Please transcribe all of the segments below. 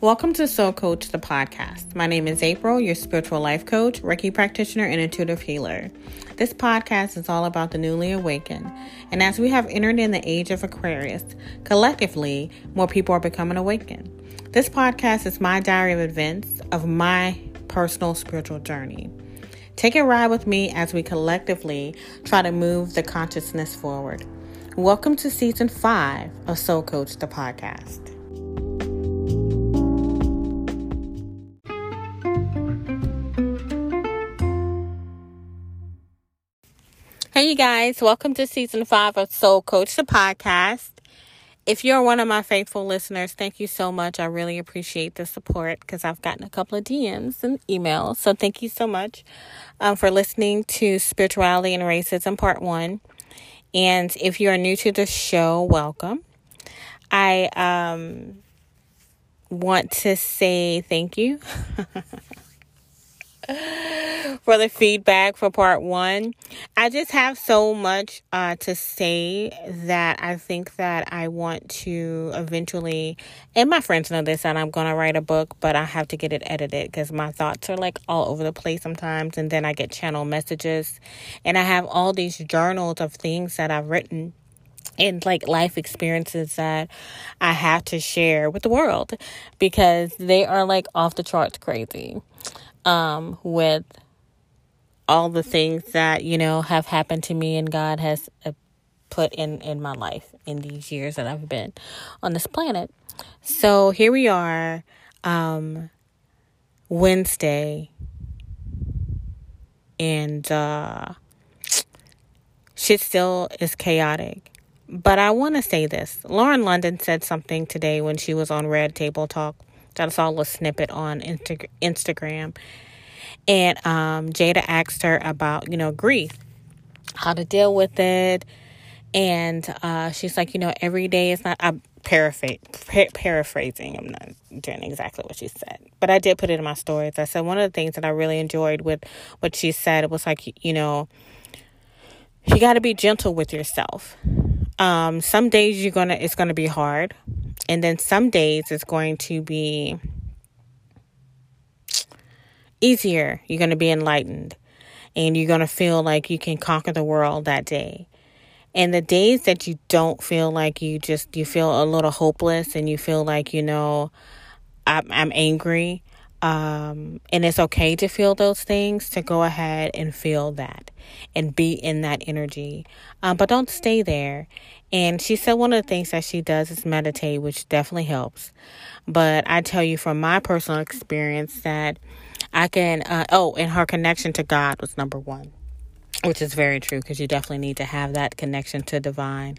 Welcome to Soul Coach, the podcast. My name is April, your spiritual life coach, Reiki practitioner, and intuitive healer. This podcast is all about the newly awakened. And as we have entered in the age of Aquarius, collectively, more people are becoming awakened. This podcast is my diary of events of my personal spiritual journey. Take a ride with me as we collectively try to move the consciousness forward. Welcome to season five of Soul Coach, the podcast. Hey, guys, welcome to season five of Soul Coach, the podcast. If you're one of my faithful listeners, thank you so much. I really appreciate the support because I've gotten a couple of DMs and emails. So, thank you so much um, for listening to Spirituality and Racism Part One. And if you are new to the show, welcome. I um, want to say thank you. for the feedback for part one. I just have so much uh, to say that I think that I want to eventually, and my friends know this, and I'm going to write a book, but I have to get it edited because my thoughts are like all over the place sometimes. And then I get channel messages, and I have all these journals of things that I've written and like life experiences that I have to share with the world because they are like off the charts crazy um, with all the things that you know have happened to me and God has uh, put in in my life in these years that I've been on this planet. So here we are, um, Wednesday, and uh, shit still is chaotic. But I want to say this. Lauren London said something today when she was on Red Table Talk I saw a snippet on Insta- Instagram. And um, Jada asked her about, you know, grief, how to deal with it. And uh, she's like, you know, every day is not, I'm paraphrasing. I'm not doing exactly what she said. But I did put it in my stories. I said one of the things that I really enjoyed with what she said, was like, you know, you got to be gentle with yourself. Um, some days you're gonna it's gonna be hard, and then some days it's going to be easier. You're gonna be enlightened, and you're gonna feel like you can conquer the world that day. And the days that you don't feel like you just you feel a little hopeless, and you feel like you know, I'm, I'm angry. Um, and it's okay to feel those things, to go ahead and feel that and be in that energy. Um, but don't stay there. And she said one of the things that she does is meditate, which definitely helps. But I tell you from my personal experience that I can, uh, oh, and her connection to God was number one, which is very true because you definitely need to have that connection to divine.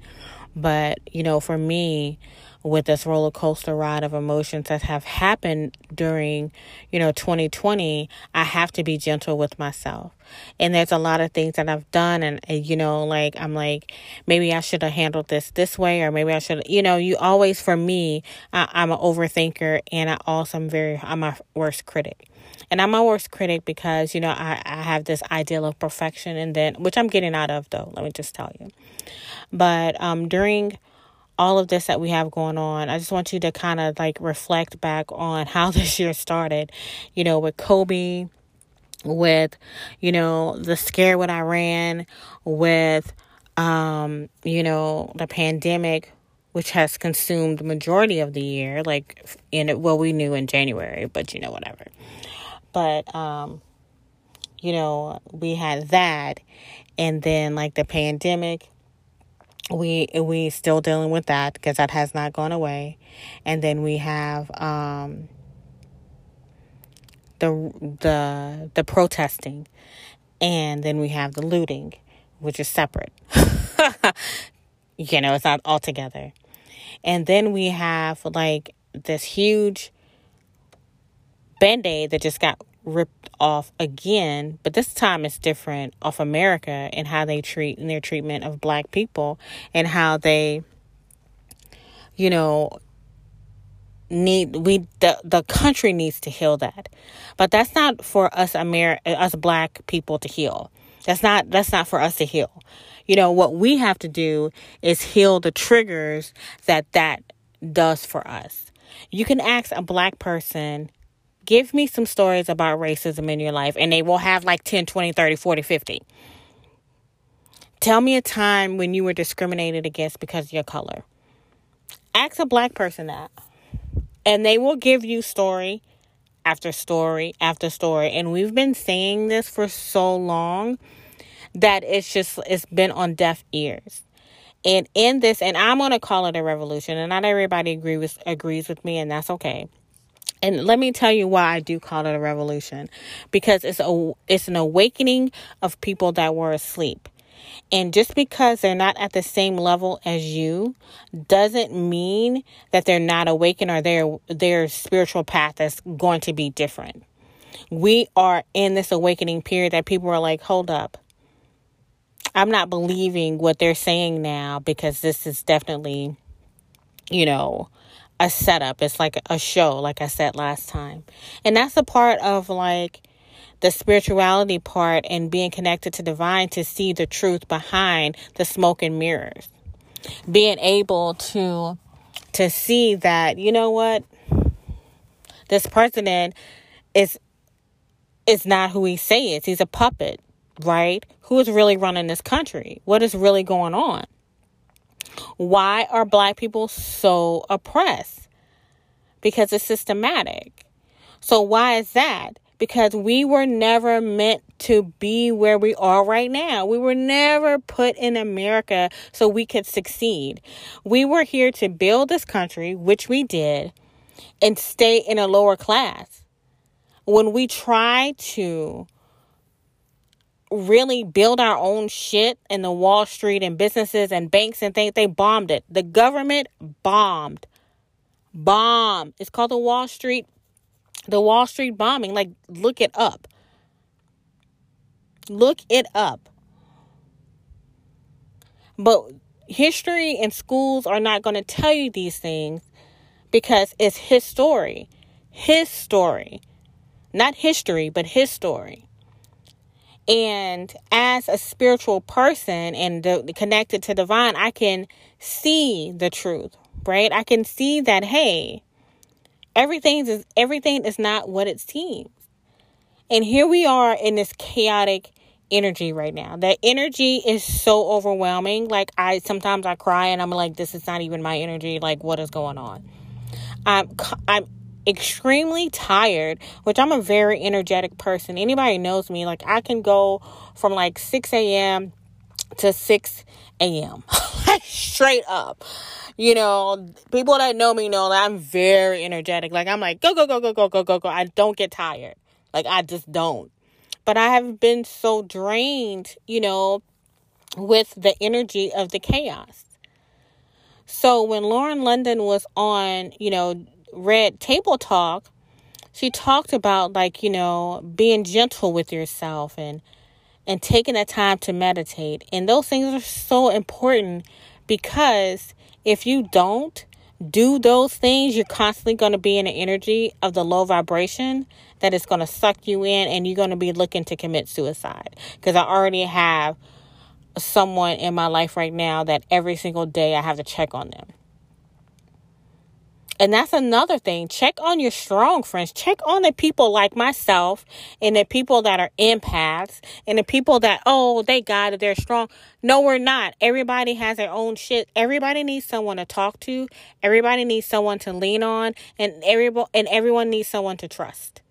But, you know, for me, with this roller coaster ride of emotions that have happened during, you know, 2020, I have to be gentle with myself. And there's a lot of things that I've done, and, you know, like, I'm like, maybe I should have handled this this way, or maybe I should, you know, you always, for me, I, I'm an overthinker, and I also am very, I'm a worst critic. And I'm my worst critic because, you know, I, I have this ideal of perfection and then, which I'm getting out of though, let me just tell you. But um, during all of this that we have going on, I just want you to kind of like reflect back on how this year started, you know, with Kobe, with, you know, the scare with Iran, with, um, you know, the pandemic, which has consumed the majority of the year, like in it, well, we knew in January, but you know, whatever. But, um, you know, we had that, and then like the pandemic, we we still dealing with that because that has not gone away. And then we have um the the the protesting. And then we have the looting which is separate. You know it's not all together. And then we have like this huge band-aid that just got ripped off again, but this time it's different off America and how they treat and their treatment of black people and how they you know need we the the country needs to heal that. But that's not for us Amer us black people to heal. That's not that's not for us to heal. You know what we have to do is heal the triggers that that does for us. You can ask a black person, give me some stories about racism in your life, and they will have like 10, 20, 30, 40, 50. Tell me a time when you were discriminated against because of your color. Ask a black person that. And they will give you story after story after story. And we've been saying this for so long that it's just it's been on deaf ears. And in this, and I'm gonna call it a revolution, and not everybody agree with agrees with me, and that's okay. And let me tell you why I do call it a revolution. Because it's a it's an awakening of people that were asleep. And just because they're not at the same level as you doesn't mean that they're not awakened or their their spiritual path is going to be different. We are in this awakening period that people are like, hold up. I'm not believing what they're saying now because this is definitely, you know, a setup. It's like a show, like I said last time. And that's a part of like the spirituality part and being connected to divine to see the truth behind the smoke and mirrors. Being able to to see that, you know what? This president is is not who he says. He's a puppet, right? Who is really running this country? What is really going on? Why are black people so oppressed? Because it's systematic. So why is that? because we were never meant to be where we are right now. We were never put in America so we could succeed. We were here to build this country, which we did, and stay in a lower class. When we try to really build our own shit in the Wall Street and businesses and banks and things, they bombed it. The government bombed. Bomb. It's called the Wall Street the Wall Street bombing. Like, look it up. Look it up. But history and schools are not going to tell you these things because it's his story. His story. Not history, but his story. And as a spiritual person and connected to divine, I can see the truth, right? I can see that, hey, Everything is everything is not what it seems. And here we are in this chaotic energy right now. That energy is so overwhelming. Like I sometimes I cry and I'm like this is not even my energy. Like what is going on? I'm I'm extremely tired, which I'm a very energetic person. Anybody knows me, like I can go from like 6 a.m. to 6 a.m. straight up. You know, people that know me know that I'm very energetic. Like I'm like go go go go go go go go. I don't get tired. Like I just don't. But I have been so drained, you know, with the energy of the chaos. So when Lauren London was on, you know, Red Table Talk, she talked about like, you know, being gentle with yourself and and taking that time to meditate. And those things are so important because if you don't do those things, you're constantly going to be in the energy of the low vibration that is going to suck you in and you're going to be looking to commit suicide. Because I already have someone in my life right now that every single day I have to check on them. And that's another thing. Check on your strong friends. Check on the people like myself and the people that are empaths and the people that, oh, they got it. They're strong. No, we're not. Everybody has their own shit. Everybody needs someone to talk to. Everybody needs someone to lean on and everybody, and everyone needs someone to trust.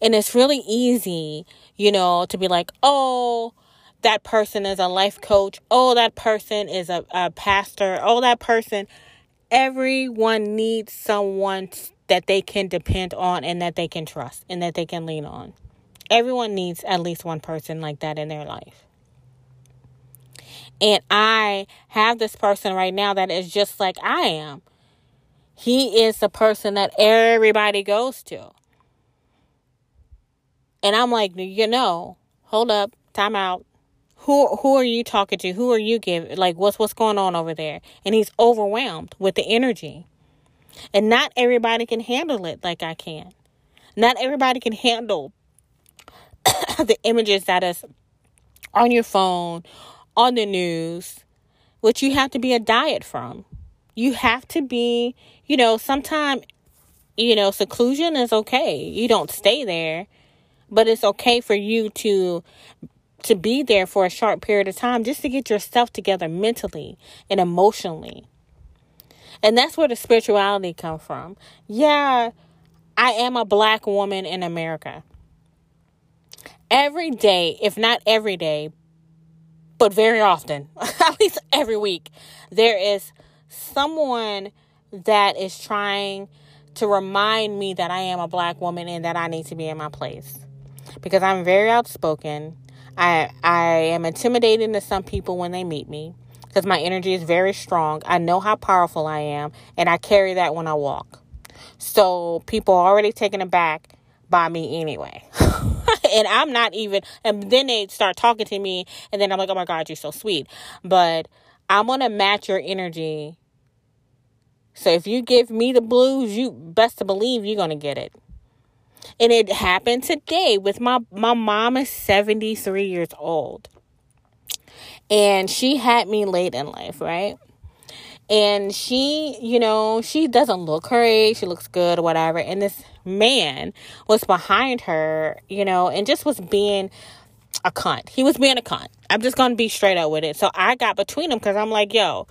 And it's really easy, you know, to be like, oh, that person is a life coach. Oh, that person is a, a pastor. Oh, that person everyone needs someone that they can depend on and that they can trust and that they can lean on. Everyone needs at least one person like that in their life. And I have this person right now that is just like I am. He is the person that everybody goes to. And I'm like, you know, hold up, time out who who are you talking to? Who are you giving? Like what's what's going on over there? And he's overwhelmed with the energy. And not everybody can handle it like I can. Not everybody can handle the images that is on your phone, on the news, which you have to be a diet from. You have to be, you know, sometimes, you know, seclusion is okay. You don't stay there, but it's okay for you to to be there for a short period of time just to get yourself together mentally and emotionally. And that's where the spirituality comes from. Yeah, I am a black woman in America. Every day, if not every day, but very often, at least every week, there is someone that is trying to remind me that I am a black woman and that I need to be in my place. Because I'm very outspoken. I I am intimidating to some people when they meet me because my energy is very strong. I know how powerful I am and I carry that when I walk. So people are already taken aback by me anyway. and I'm not even and then they start talking to me and then I'm like, "Oh my god, you're so sweet." But I'm going to match your energy. So if you give me the blues, you best to believe you're going to get it. And it happened today with my my mom is 73 years old. And she had me late in life, right? And she, you know, she doesn't look her age. She looks good or whatever. And this man was behind her, you know, and just was being a cunt. He was being a cunt. I'm just to be straight up with it. So I got between them because I'm like, yo,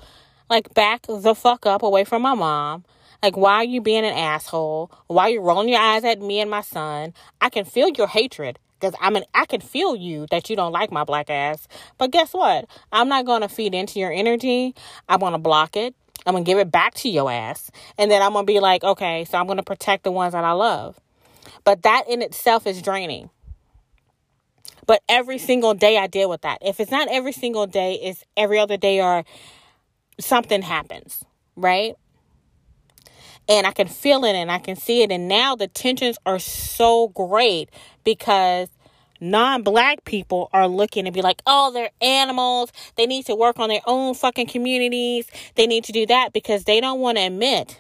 like back the fuck up away from my mom. Like, why are you being an asshole? Why are you rolling your eyes at me and my son? I can feel your hatred because I mean, I can feel you that you don't like my black ass. But guess what? I'm not going to feed into your energy. I'm going to block it. I'm going to give it back to your ass. And then I'm going to be like, okay, so I'm going to protect the ones that I love. But that in itself is draining. But every single day I deal with that. If it's not every single day, it's every other day or something happens, right? And I can feel it and I can see it. And now the tensions are so great because non black people are looking to be like, oh, they're animals. They need to work on their own fucking communities. They need to do that because they don't want to admit.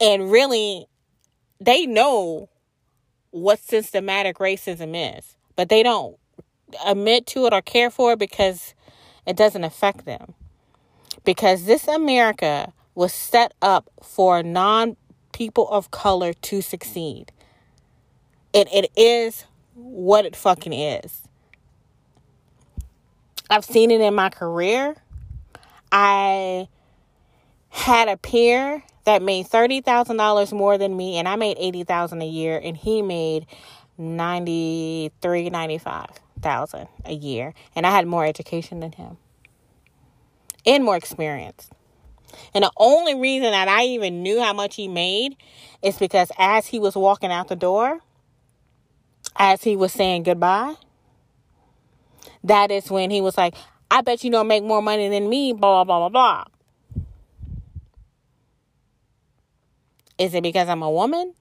And really, they know what systematic racism is, but they don't admit to it or care for it because it doesn't affect them because this America was set up for non people of color to succeed. And it is what it fucking is. I've seen it in my career. I had a peer that made $30,000 more than me and I made 80,000 a year and he made 93 95,000 a year and I had more education than him and more experience. And the only reason that I even knew how much he made is because as he was walking out the door, as he was saying goodbye, that is when he was like, I bet you don't make more money than me, blah, blah, blah, blah. Is it because I'm a woman?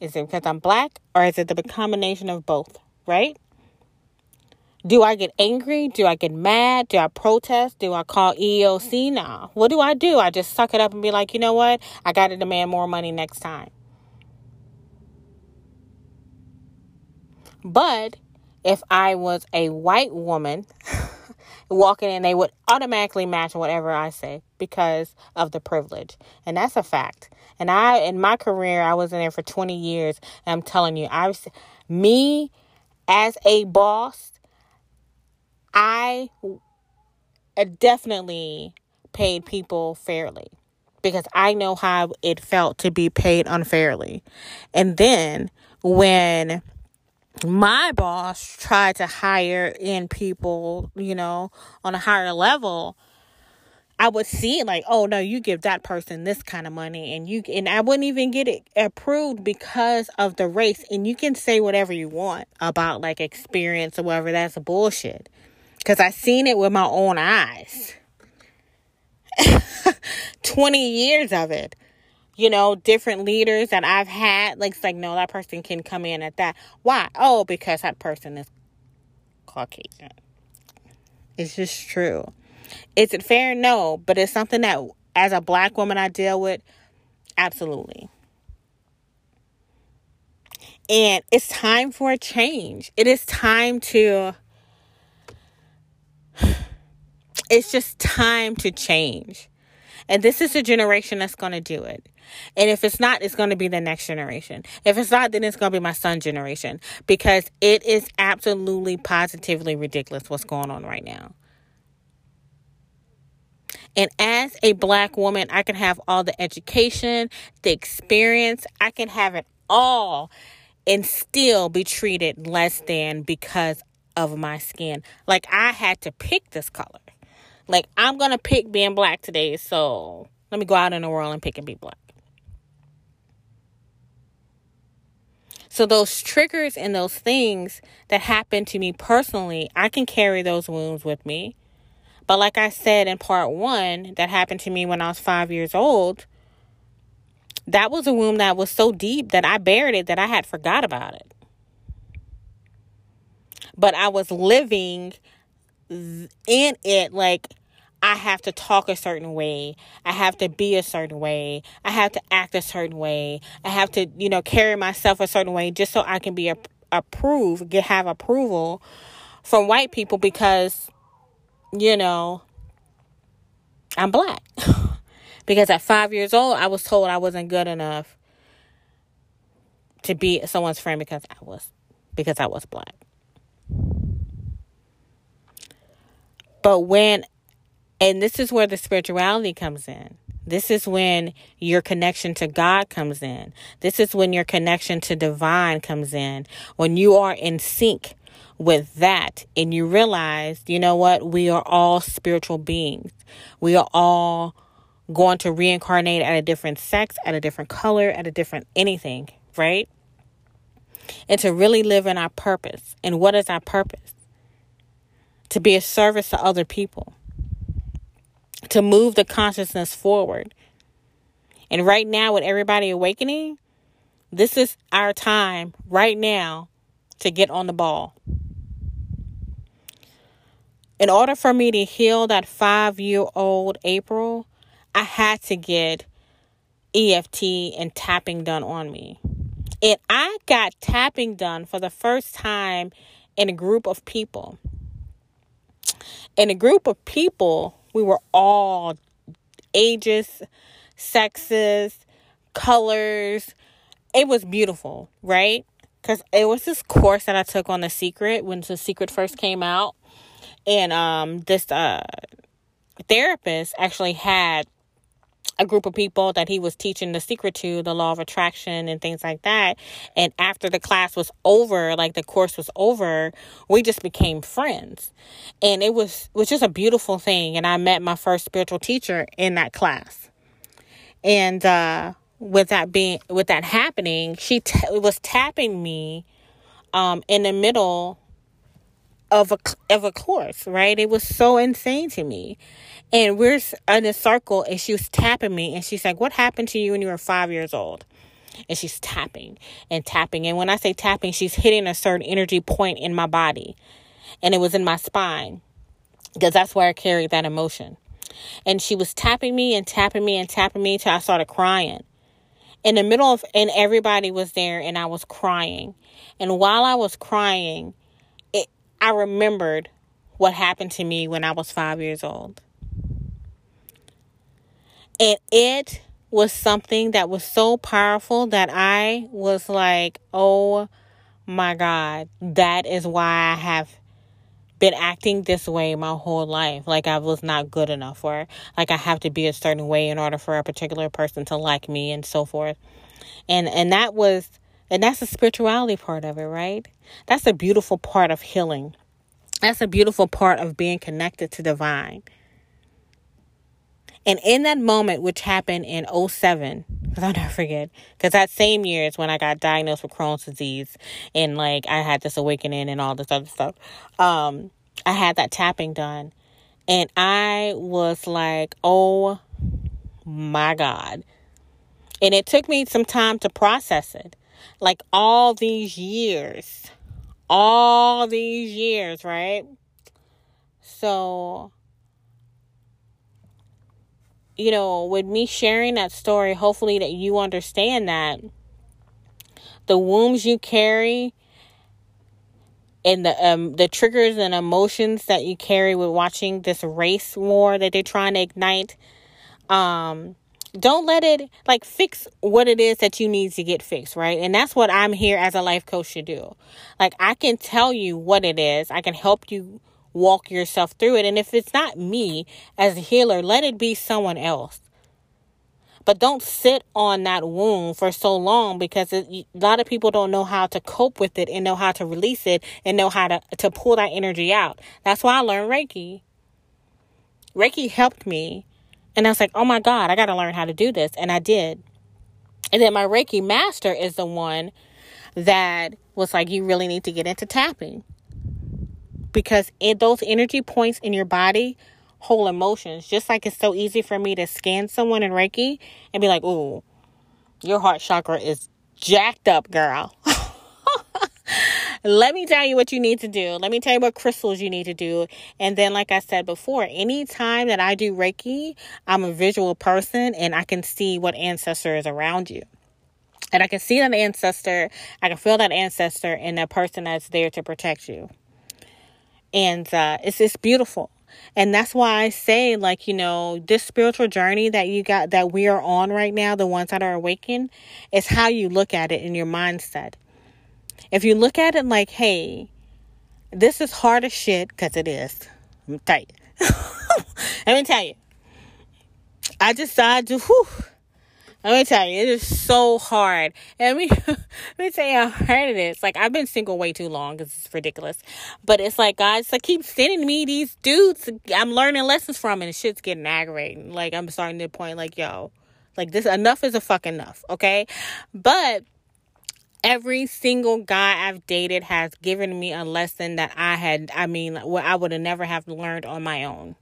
Is it because I'm black? Or is it the combination of both, right? Do I get angry? Do I get mad? Do I protest? Do I call EOC now? What do I do? I just suck it up and be like, you know what? I got to demand more money next time. But if I was a white woman walking in, they would automatically match whatever I say because of the privilege. And that's a fact. And I, in my career, I was in there for 20 years. And I'm telling you, I was, me as a boss, I uh, definitely paid people fairly because I know how it felt to be paid unfairly. And then when my boss tried to hire in people, you know, on a higher level, I would see like, oh no, you give that person this kind of money and you and I wouldn't even get it approved because of the race. And you can say whatever you want about like experience or whatever, that's bullshit because I seen it with my own eyes. 20 years of it. You know, different leaders that I've had, like, it's like, no, that person can come in at that. Why? Oh, because that person is Caucasian. It's just true. Is it fair? No, but it's something that, as a black woman, I deal with. Absolutely. And it's time for a change. It is time to it's just time to change. And this is the generation that's going to do it. And if it's not, it's going to be the next generation. If it's not, then it's going to be my son's generation because it is absolutely positively ridiculous what's going on right now. And as a black woman, I can have all the education, the experience, I can have it all and still be treated less than because of my skin. Like I had to pick this color. Like I'm going to pick being black today, so let me go out in the world and pick and be black. So, those triggers and those things that happen to me personally, I can carry those wounds with me. But, like I said in part one, that happened to me when I was five years old, that was a wound that was so deep that I buried it that I had forgot about it. But I was living in it like I have to talk a certain way. I have to be a certain way. I have to act a certain way. I have to, you know, carry myself a certain way just so I can be approved, get have approval from white people because you know, I'm black. because at 5 years old, I was told I wasn't good enough to be someone's friend because I was because I was black. But when and this is where the spirituality comes in. This is when your connection to God comes in. This is when your connection to divine comes in. When you are in sync with that and you realize, you know what? We are all spiritual beings. We are all going to reincarnate at a different sex, at a different color, at a different anything, right? And to really live in our purpose. And what is our purpose? To be a service to other people to move the consciousness forward. And right now, with everybody awakening, this is our time right now to get on the ball. In order for me to heal that five year old April, I had to get EFT and tapping done on me. And I got tapping done for the first time in a group of people. In a group of people we were all ages, sexes, colors. It was beautiful, right? Because it was this course that I took on The Secret when The Secret first came out. And um, this uh, therapist actually had a group of people that he was teaching the secret to, the law of attraction and things like that. And after the class was over, like the course was over, we just became friends. And it was was just a beautiful thing. And I met my first spiritual teacher in that class. And uh with that being with that happening, she t- was tapping me um in the middle of a of a course, right? It was so insane to me. And we're in a circle, and she was tapping me, and she's like, "What happened to you when you were five years old?" And she's tapping and tapping, and when I say tapping, she's hitting a certain energy point in my body, and it was in my spine because that's where I carried that emotion. And she was tapping me and tapping me and tapping me till I started crying. In the middle of, and everybody was there, and I was crying. And while I was crying, I remembered what happened to me when I was five years old. And it was something that was so powerful that I was like, oh my God, that is why I have been acting this way my whole life. Like I was not good enough, or like I have to be a certain way in order for a particular person to like me and so forth. And and that was and that's the spirituality part of it, right? That's a beautiful part of healing. That's a beautiful part of being connected to divine. And in that moment, which happened in 07, because I'll never forget, because that same year is when I got diagnosed with Crohn's disease and like I had this awakening and all this other stuff. Um, I had that tapping done. And I was like, oh my God. And it took me some time to process it. Like all these years, all these years, right? So you know, with me sharing that story, hopefully that you understand that the wombs you carry and the um the triggers and emotions that you carry with watching this race war that they're trying to ignite um don't let it like fix what it is that you need to get fixed right and that's what i'm here as a life coach to do like i can tell you what it is i can help you walk yourself through it and if it's not me as a healer let it be someone else but don't sit on that wound for so long because it, a lot of people don't know how to cope with it and know how to release it and know how to, to pull that energy out. That's why I learned Reiki. Reiki helped me. And I was like, oh my God, I got to learn how to do this. And I did. And then my Reiki master is the one that was like, you really need to get into tapping. Because in those energy points in your body whole emotions. Just like it's so easy for me to scan someone in Reiki and be like, ooh, your heart chakra is jacked up, girl. Let me tell you what you need to do. Let me tell you what crystals you need to do. And then, like I said before, anytime that I do Reiki, I'm a visual person and I can see what ancestor is around you. And I can see that ancestor, I can feel that ancestor and that person that's there to protect you. And uh, it's it's beautiful. And that's why I say, like, you know, this spiritual journey that you got, that we are on right now, the ones that are awakened, is how you look at it in your mindset. If you look at it like, hey, this is hard as shit, because it is. Tell you. Let me tell you. I decided to, whew, let me tell you, it is so hard. And let me, let me tell you how hard it is. Like, I've been single way too long because it's ridiculous. But it's like, guys, like, keep sending me these dudes I'm learning lessons from, and shit's getting aggravating. Like, I'm starting to point, like, yo, like, this, enough is a fuck enough, okay? But, every single guy I've dated has given me a lesson that I had, I mean, what I would have never have learned on my own.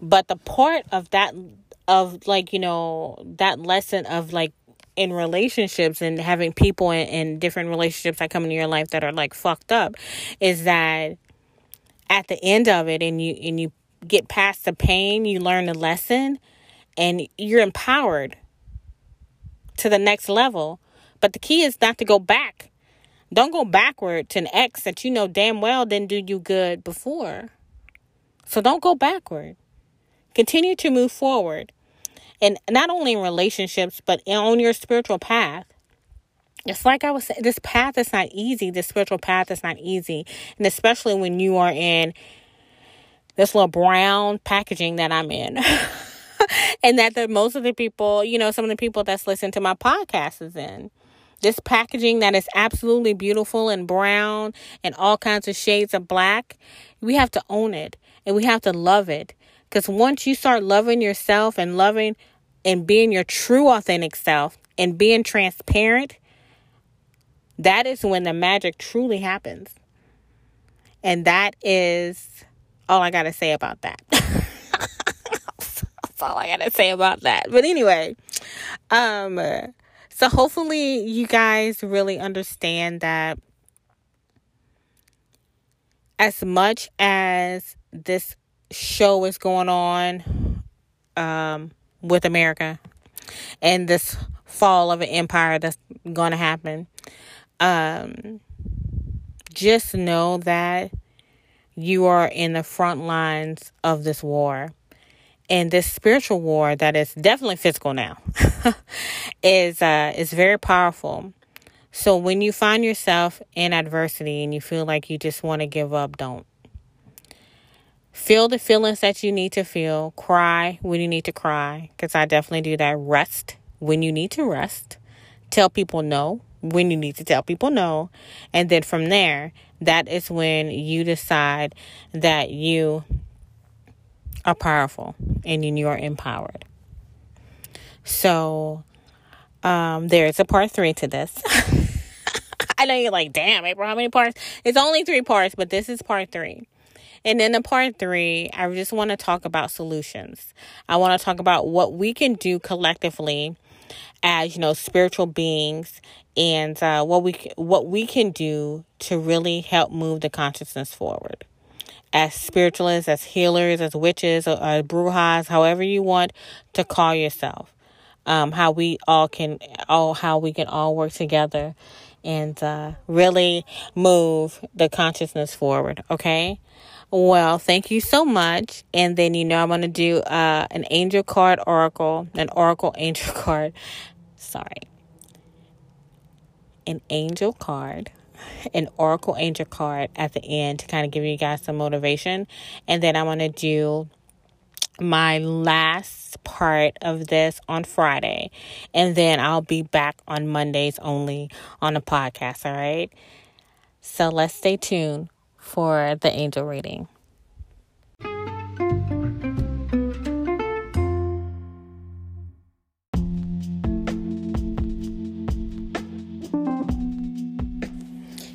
But the part of that of like you know that lesson of like in relationships and having people in, in different relationships that come into your life that are like fucked up is that at the end of it and you and you get past the pain you learn the lesson and you're empowered to the next level but the key is not to go back don't go backward to an ex that you know damn well didn't do you good before so don't go backward continue to move forward and not only in relationships, but on your spiritual path. It's like I was saying, this path is not easy. This spiritual path is not easy. And especially when you are in this little brown packaging that I'm in. and that the most of the people, you know, some of the people that's listening to my podcast is in. This packaging that is absolutely beautiful and brown and all kinds of shades of black, we have to own it and we have to love it. Because once you start loving yourself and loving and being your true authentic self and being transparent, that is when the magic truly happens. And that is all I got to say about that. That's all I got to say about that. But anyway, um so hopefully you guys really understand that as much as this show is going on um, with America and this fall of an empire that's going to happen. Um, just know that you are in the front lines of this war. And this spiritual war that is definitely physical now is uh, is very powerful. So when you find yourself in adversity and you feel like you just want to give up, don't. Feel the feelings that you need to feel. Cry when you need to cry, because I definitely do that. Rest when you need to rest. Tell people no when you need to tell people no. And then from there, that is when you decide that you are powerful and then you are empowered. So, um, there's a part three to this. I know you're like, damn, April, how many parts? It's only three parts, but this is part three. And then in part three, I just want to talk about solutions. I want to talk about what we can do collectively as you know spiritual beings and uh, what we what we can do to really help move the consciousness forward as spiritualists as healers as witches or, or brujas however you want to call yourself um, how we all can all how we can all work together and uh, really move the consciousness forward. Okay. Well, thank you so much. And then, you know, I'm to do uh, an angel card oracle, an oracle angel card. Sorry. An angel card, an oracle angel card at the end to kind of give you guys some motivation. And then I'm going to do my last part of this on Friday. And then I'll be back on Mondays only on the podcast. All right. So let's stay tuned for the angel reading.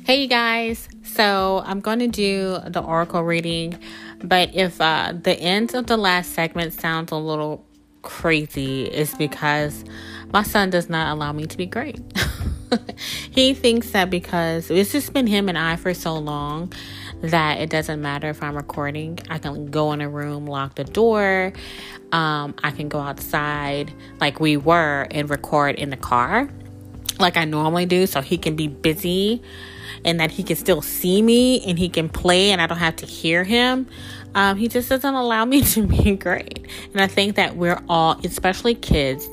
Hey, you guys. So I'm going to do the oracle reading, but if uh, the end of the last segment sounds a little crazy, it's because my son does not allow me to be great. he thinks that because it's just been him and I for so long that it doesn't matter if I'm recording. I can go in a room, lock the door. Um, I can go outside like we were and record in the car like I normally do so he can be busy and that he can still see me and he can play and I don't have to hear him. Um, he just doesn't allow me to be great. And I think that we're all, especially kids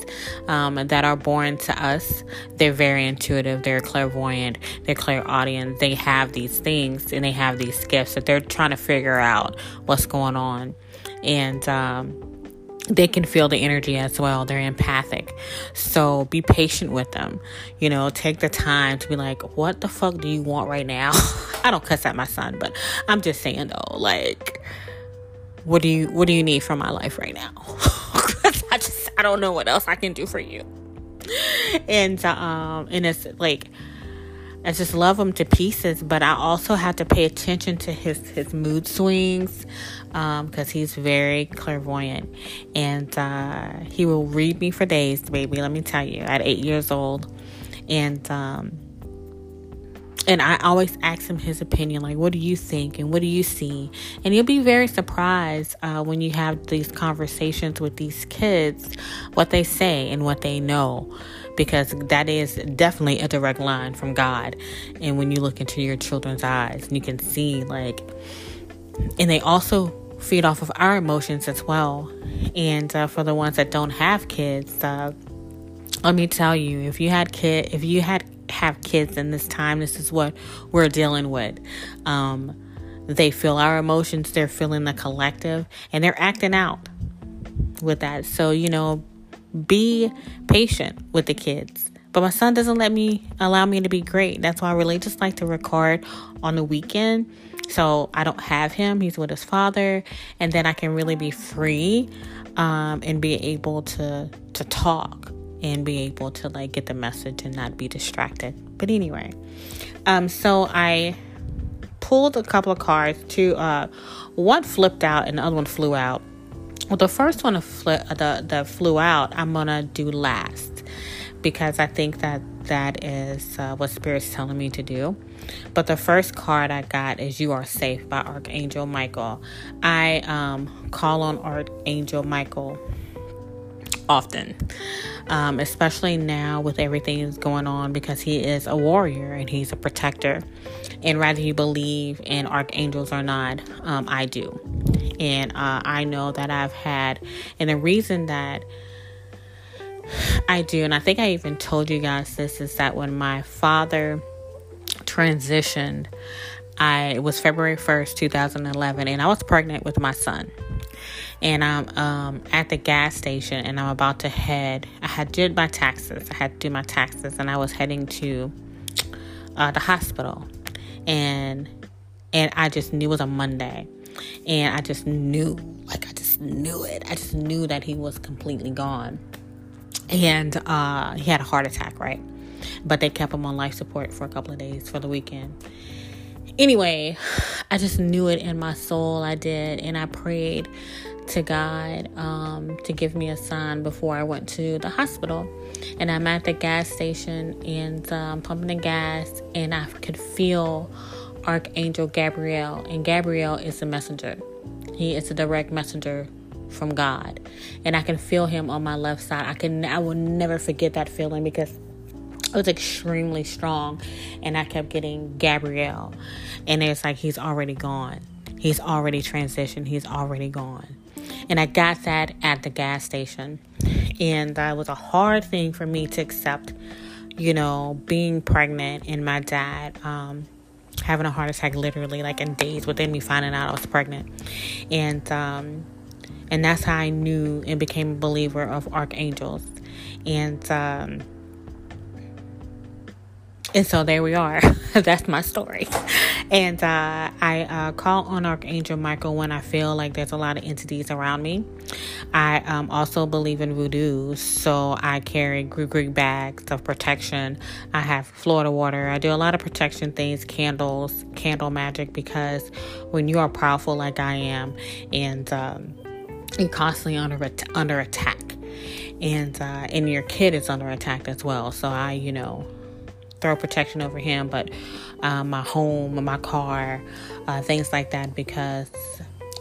um, that are born to us, they're very intuitive, they're clairvoyant, they're clairaudient. They have these things and they have these gifts that they're trying to figure out what's going on. And, um, they can feel the energy as well. They're empathic. So be patient with them. You know, take the time to be like, what the fuck do you want right now? I don't cuss at my son, but I'm just saying though, like, what do you what do you need from my life right now? I just I don't know what else I can do for you. And um and it's like I just love him to pieces, but I also have to pay attention to his his mood swings because um, he's very clairvoyant and uh, he will read me for days, baby. Let me tell you, at eight years old, and um, and I always ask him his opinion, like, what do you think and what do you see? And you'll be very surprised uh, when you have these conversations with these kids, what they say and what they know because that is definitely a direct line from God. And when you look into your children's eyes, you can see, like, and they also feed off of our emotions as well. And uh, for the ones that don't have kids, uh, let me tell you, if you had kid, if you had have kids in this time, this is what we're dealing with. Um, they feel our emotions, they're feeling the collective, and they're acting out with that. So you know, be patient with the kids. But my son doesn't let me allow me to be great. That's why I really just like to record on the weekend. So I don't have him. He's with his father, and then I can really be free um, and be able to to talk and be able to like get the message and not be distracted. But anyway, um, so I pulled a couple of cards. To uh, one flipped out and the other one flew out. Well, the first one that the that flew out, I'm gonna do last because I think that that is uh, what Spirit's telling me to do. But the first card I got is "You Are Safe" by Archangel Michael. I um, call on Archangel Michael often, um, especially now with everything that's going on because he is a warrior and he's a protector. And whether you believe in archangels or not, um, I do and uh, I know that I've had, and the reason that I do, and I think I even told you guys this, is that when my father transitioned, I it was February 1st, 2011, and I was pregnant with my son. And I'm um, at the gas station and I'm about to head. I had did my taxes. I had to do my taxes and I was heading to uh, the hospital. And and I just knew it was a Monday. And I just knew, like, I just knew it. I just knew that he was completely gone. And uh, he had a heart attack, right? But they kept him on life support for a couple of days for the weekend. Anyway, I just knew it in my soul. I did. And I prayed to God um, to give me a sign before I went to the hospital. And I'm at the gas station and um, pumping the gas, and I could feel Archangel Gabriel, and Gabriel is a messenger. He is a direct messenger from God, and I can feel him on my left side. I can, I will never forget that feeling because it was extremely strong and i kept getting Gabriel and it's like he's already gone he's already transitioned he's already gone and i got that at the gas station. And that was a hard thing for me to accept you know being pregnant and my dad um, having a heart attack literally like in days within me finding out i was pregnant. And um, and that's how i knew and became a believer of archangels. And um, and so there we are. That's my story. And uh, I uh, call on Archangel Michael when I feel like there's a lot of entities around me. I um, also believe in voodoo, so I carry gris-gris bags of protection. I have Florida water. I do a lot of protection things, candles, candle magic, because when you are powerful like I am, and um, you're constantly under under attack, and uh, and your kid is under attack as well. So I, you know throw protection over him, but uh, my home, my car, uh, things like that, because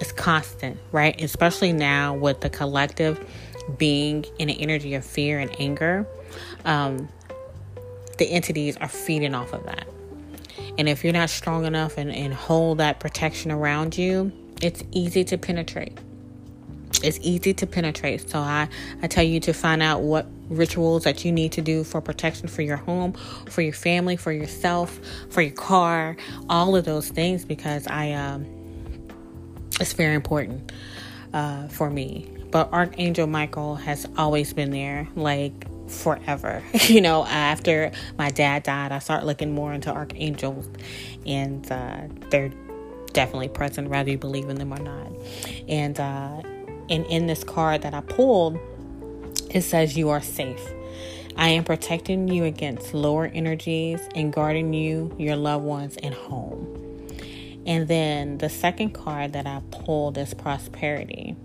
it's constant, right? Especially now with the collective being in an energy of fear and anger, um, the entities are feeding off of that. And if you're not strong enough and, and hold that protection around you, it's easy to penetrate it's easy to penetrate. So I, I tell you to find out what rituals that you need to do for protection for your home, for your family, for yourself, for your car, all of those things because I um it's very important uh, for me. But Archangel Michael has always been there, like forever. you know, after my dad died, I started looking more into archangels, and uh, they're definitely present, whether you believe in them or not. And uh, and in this card that I pulled, it says, You are safe. I am protecting you against lower energies and guarding you, your loved ones, and home. And then the second card that I pulled is prosperity,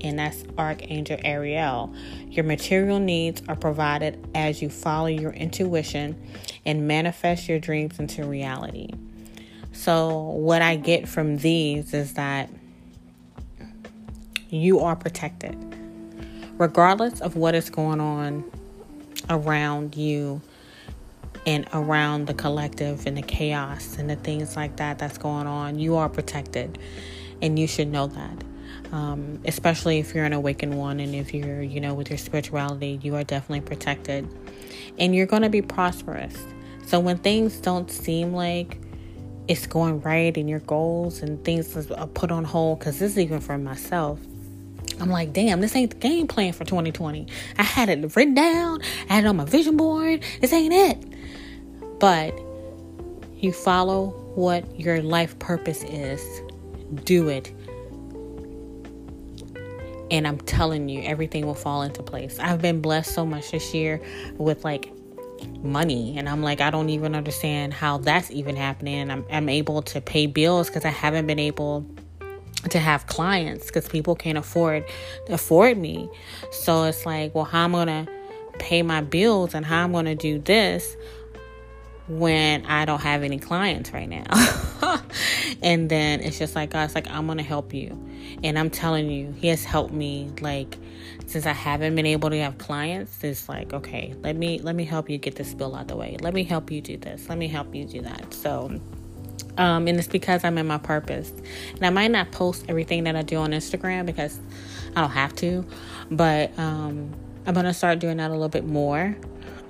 and that's Archangel Ariel. Your material needs are provided as you follow your intuition and manifest your dreams into reality. So, what I get from these is that you are protected. Regardless of what is going on around you and around the collective and the chaos and the things like that that's going on, you are protected. And you should know that. Um, especially if you're an awakened one and if you're, you know, with your spirituality, you are definitely protected. And you're going to be prosperous. So when things don't seem like it's going right in your goals and things are put on hold, because this is even for myself I'm like, damn, this ain't the game plan for 2020. I had it written down, I had it on my vision board. This ain't it. But you follow what your life purpose is, do it. And I'm telling you, everything will fall into place. I've been blessed so much this year with like money and i'm like i don't even understand how that's even happening i'm, I'm able to pay bills because i haven't been able to have clients because people can't afford afford me. So it's like, well, how I'm gonna pay my bills and how I'm gonna do this when I don't have any clients right now. and then it's just like God's like, I'm gonna help you. And I'm telling you, He has helped me like since I haven't been able to have clients, it's like, okay, let me let me help you get this bill out the way. Let me help you do this. Let me help you do that. So um, and it's because I'm in my purpose. And I might not post everything that I do on Instagram because I don't have to, but um, I'm gonna start doing that a little bit more.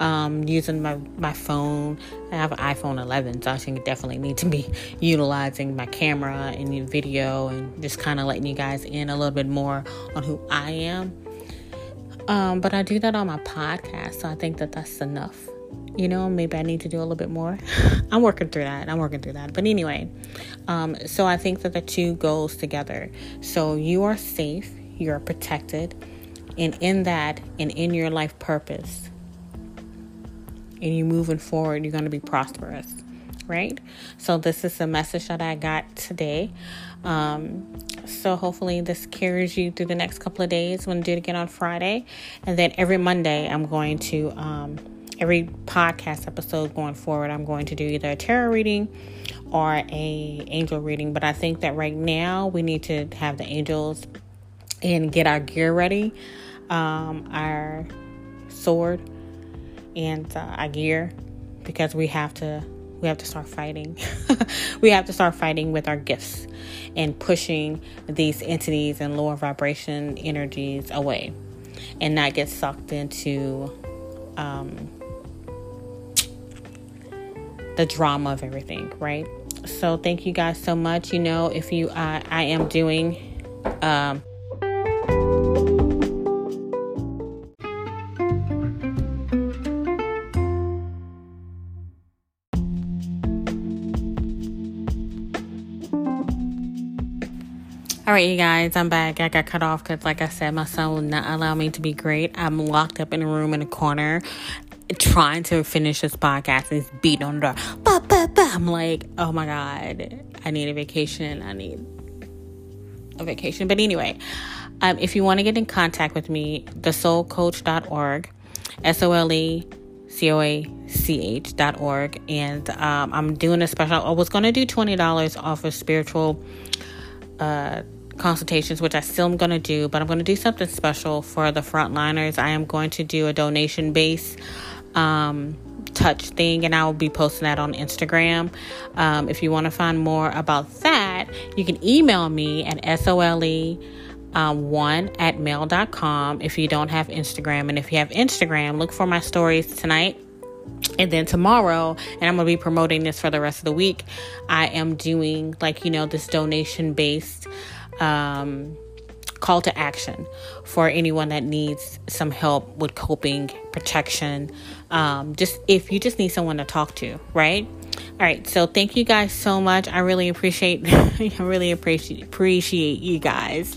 Um, using my, my phone. I have an iPhone 11, so I think definitely need to be utilizing my camera and video and just kind of letting you guys in a little bit more on who I am. Um, but I do that on my podcast, so I think that that's enough you know maybe i need to do a little bit more. I'm working through that. I'm working through that. But anyway um, so i think that the two goes together so you are safe you're protected and in that and in your life purpose and you're moving forward you're going to be prosperous right? So this is the message that i got today. Um, so hopefully this carries you through the next couple of days. I'm going to do it again on friday and then every monday i'm going to um, every podcast episode going forward, I'm going to do either a tarot reading or a angel reading. But I think that right now we need to have the angels and get our gear ready, um, our sword, and uh, our gear because we have to we have to start fighting. we have to start fighting with our gifts and pushing these entities and lower vibration energies away and not get sucked into um, the drama of everything, right? So thank you guys so much. You know, if you uh, I am doing um, All right, you guys, I'm back. I got cut off because, like I said, my son will not allow me to be great. I'm locked up in a room in a corner trying to finish this podcast and he's beating on the door. Bah, bah, bah. I'm like, oh my God, I need a vacation. I need a vacation. But anyway, um, if you want to get in contact with me, thesolecoach.org, S O L E C O A C H dot org. And um, I'm doing a special, I was going to do $20 off of spiritual. Uh, consultations, which I still am going to do, but I'm going to do something special for the frontliners. I am going to do a donation base um, touch thing, and I will be posting that on Instagram. Um, if you want to find more about that, you can email me at SOLE. Um, one at mail.com if you don't have Instagram. And if you have Instagram, look for my stories tonight and then tomorrow and i'm going to be promoting this for the rest of the week i am doing like you know this donation based um, call to action for anyone that needs some help with coping, protection. Um, just if you just need someone to talk to, right? All right, so thank you guys so much. I really appreciate, I really appreciate appreciate you guys,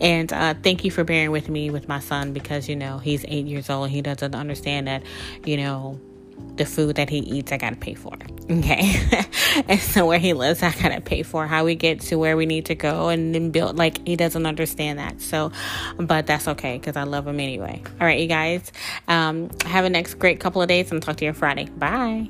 and uh, thank you for bearing with me with my son because you know he's eight years old. He doesn't understand that, you know, the food that he eats, I gotta pay for. Okay. and so where he lives, I gotta pay for. How we get to where we need to go and then build, like, he doesn't understand that. So, but that's okay because I love him anyway. All right, you guys. Um, have a next great couple of days and talk to you Friday. Bye.